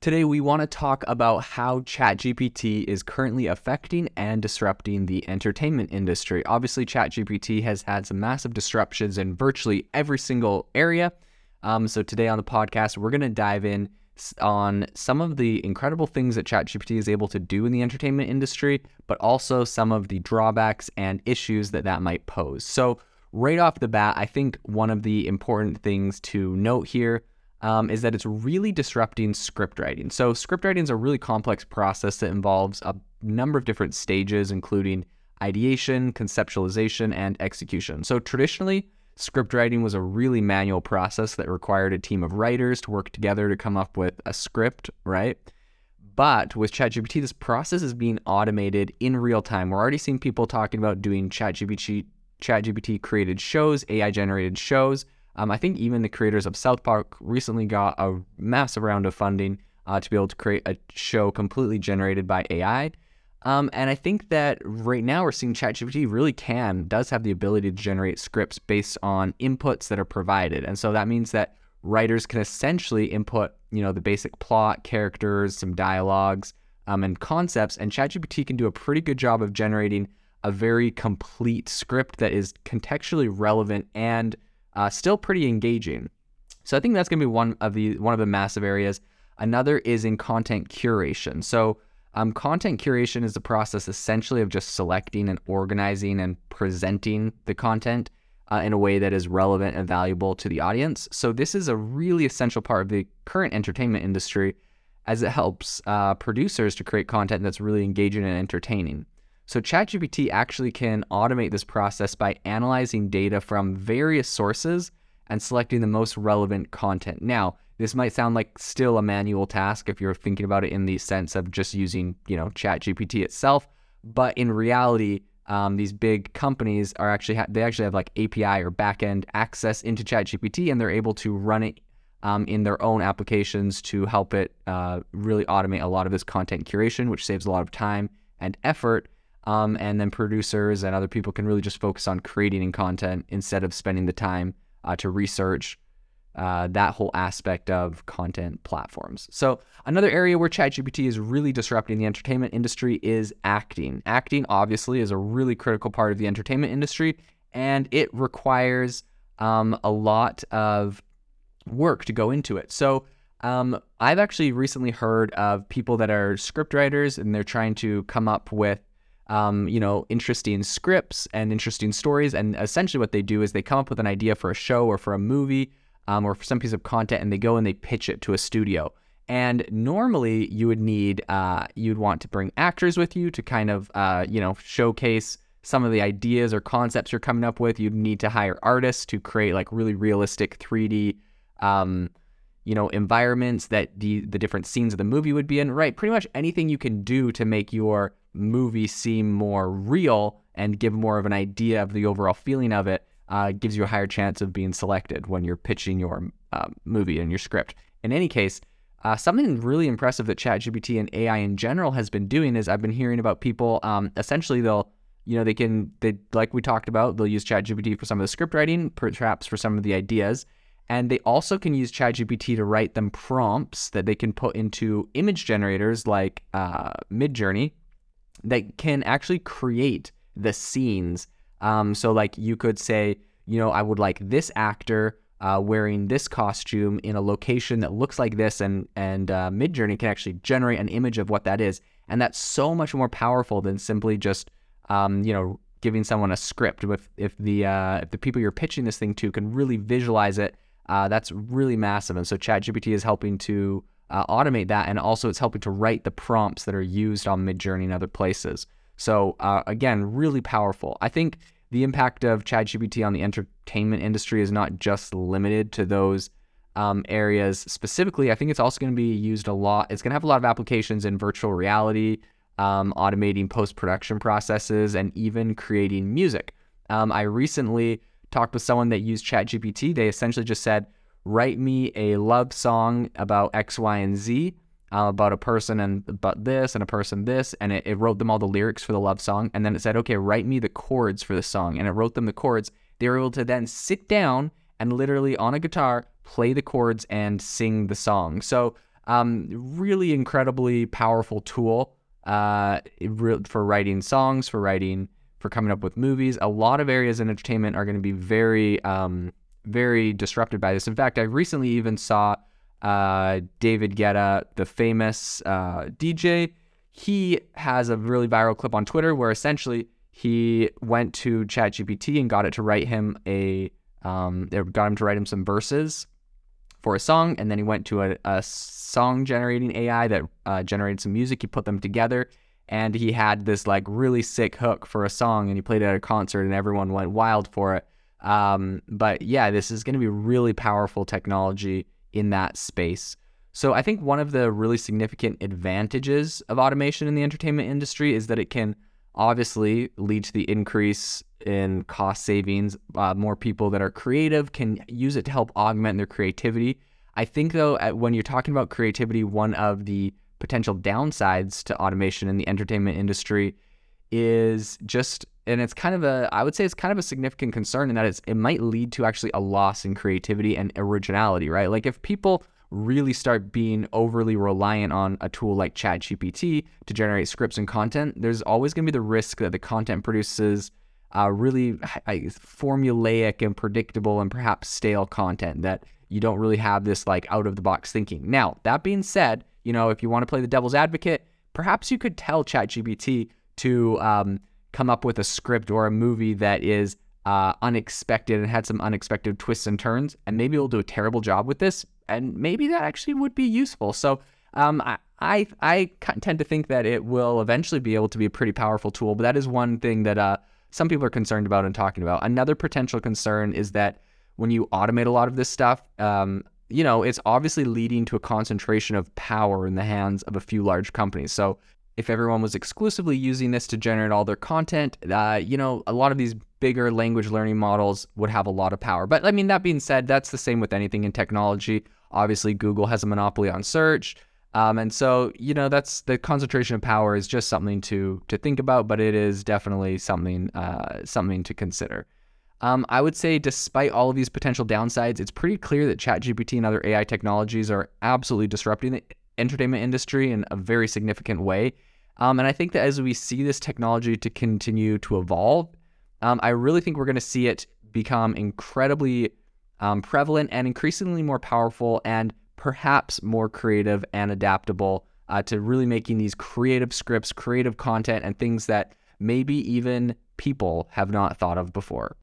Today, we want to talk about how ChatGPT is currently affecting and disrupting the entertainment industry. Obviously, ChatGPT has had some massive disruptions in virtually every single area. Um, so, today on the podcast, we're going to dive in on some of the incredible things that ChatGPT is able to do in the entertainment industry, but also some of the drawbacks and issues that that might pose. So, right off the bat, I think one of the important things to note here um, is that it's really disrupting script writing. So, script writing is a really complex process that involves a number of different stages, including ideation, conceptualization, and execution. So, traditionally, script writing was a really manual process that required a team of writers to work together to come up with a script, right? But with ChatGPT, this process is being automated in real time. We're already seeing people talking about doing ChatGPT, ChatGPT created shows, AI generated shows um, I think even the creators of South Park recently got a massive round of funding uh, to be able to create a show completely generated by AI. Um, and I think that right now we're seeing ChatGPT really can, does have the ability to generate scripts based on inputs that are provided. And so that means that writers can essentially input, you know, the basic plot, characters, some dialogues, um, and concepts. And ChatGPT can do a pretty good job of generating a very complete script that is contextually relevant and uh, still pretty engaging. So I think that's going to be one of the one of the massive areas. Another is in content curation. So um, content curation is the process essentially of just selecting and organizing and presenting the content uh, in a way that is relevant and valuable to the audience. So this is a really essential part of the current entertainment industry as it helps uh, producers to create content that's really engaging and entertaining. So ChatGPT actually can automate this process by analyzing data from various sources and selecting the most relevant content. Now, this might sound like still a manual task if you're thinking about it in the sense of just using, you know, ChatGPT itself, but in reality, um, these big companies are actually ha- they actually have like API or backend access into ChatGPT, and they're able to run it um, in their own applications to help it uh, really automate a lot of this content curation, which saves a lot of time and effort um, and then producers and other people can really just focus on creating content instead of spending the time uh, to research uh, that whole aspect of content platforms. So, another area where ChatGPT is really disrupting the entertainment industry is acting. Acting, obviously, is a really critical part of the entertainment industry, and it requires um, a lot of work to go into it. So, um, I've actually recently heard of people that are scriptwriters and they're trying to come up with um, you know, interesting scripts and interesting stories. And essentially, what they do is they come up with an idea for a show or for a movie um, or for some piece of content, and they go and they pitch it to a studio. And normally, you would need, uh, you'd want to bring actors with you to kind of, uh, you know, showcase some of the ideas or concepts you're coming up with. You'd need to hire artists to create like really realistic 3D, um, you know, environments that the the different scenes of the movie would be in. Right, pretty much anything you can do to make your movie seem more real and give more of an idea of the overall feeling of it uh, gives you a higher chance of being selected when you're pitching your uh, movie and your script. In any case, uh, something really impressive that ChatGPT and AI in general has been doing is I've been hearing about people. Um, essentially, they'll, you know, they can, they like we talked about, they'll use ChatGPT for some of the script writing, perhaps for some of the ideas, and they also can use ChatGPT to write them prompts that they can put into image generators like uh, Midjourney that can actually create the scenes. Um, so, like, you could say, you know, I would like this actor uh, wearing this costume in a location that looks like this, and and uh, Midjourney can actually generate an image of what that is, and that's so much more powerful than simply just, um, you know, giving someone a script. If if the uh, if the people you're pitching this thing to can really visualize it, uh, that's really massive. And so ChatGPT is helping to uh, automate that, and also it's helping to write the prompts that are used on Midjourney and other places. So uh, again, really powerful. I think the impact of ChatGPT on the entertainment industry is not just limited to those um, areas specifically. I think it's also going to be used a lot. It's going to have a lot of applications in virtual reality, um, automating post production processes, and even creating music. Um, I recently talked with someone that used ChatGPT. They essentially just said, write me a love song about X, Y, and Z, uh, about a person and about this and a person this, and it, it wrote them all the lyrics for the love song. And then it said, okay, write me the chords for the song. And it wrote them the chords. They were able to then sit down and literally on a guitar play the chords and sing the song. So Um, really incredibly powerful tool uh, for writing songs, for writing, for coming up with movies. A lot of areas in entertainment are going to be very, um, very disrupted by this. In fact, I recently even saw uh, David Guetta, the famous uh, DJ. He has a really viral clip on Twitter where essentially he went to ChatGPT and got it to write him a, um, got him to write him some verses for a song, and then he went to a, a song generating AI that uh, generated some music. He put them together, and he had this like really sick hook for a song, and he played it at a concert, and everyone went wild for it. Um, but yeah, this is going to be really powerful technology in that space. So I think one of the really significant advantages of automation in the entertainment industry is that it can obviously lead to the increase in cost savings. Uh, more people that are creative can use it to help augment their creativity. I think, though, when you're talking about creativity, one of the potential downsides to automation in the entertainment industry is just, and it's kind of a, I would say it's kind of a significant concern in that it's, it might lead to actually a loss in creativity and originality, right? Like if people really start being overly reliant on a tool like ChatGPT to generate scripts and content, there's always going to be the risk that the content produces uh, really formulaic and predictable and perhaps stale content that you don't really have this like out of the box thinking. Now, that being said, you know, if you want to play the devil's advocate, perhaps you could tell ChatGPT to um, come up with a script or a movie that is uh, unexpected and had some unexpected twists and turns, and maybe we'll do a terrible job with this, and maybe that actually would be useful. So um, I, I, I tend to think that it will eventually be able to be a pretty powerful tool, but that is one thing that uh, some people are concerned about and talking about. Another potential concern is that when you automate a lot of this stuff, um, you know, it's obviously leading to a concentration of power in the hands of a few large companies. So if everyone was exclusively using this to generate all their content, uh, you know, a lot of these bigger language learning models would have a lot of power. But I mean, that being said, that's the same with anything in technology. Obviously, Google has a monopoly on search. Um, and so, you know, that's the concentration of power is just something to to think about, but it is definitely something uh, something to consider. Um, I would say, despite all of these potential downsides, it's pretty clear that ChatGPT and other AI technologies are absolutely disrupting the entertainment industry in a very significant way. Um, and I think that as we see this technology to continue to evolve, um, I really think we're going to see it become incredibly um, prevalent and increasingly more powerful and perhaps more creative and adaptable uh, to really making these creative scripts, creative content, and things that maybe even people have not thought of before.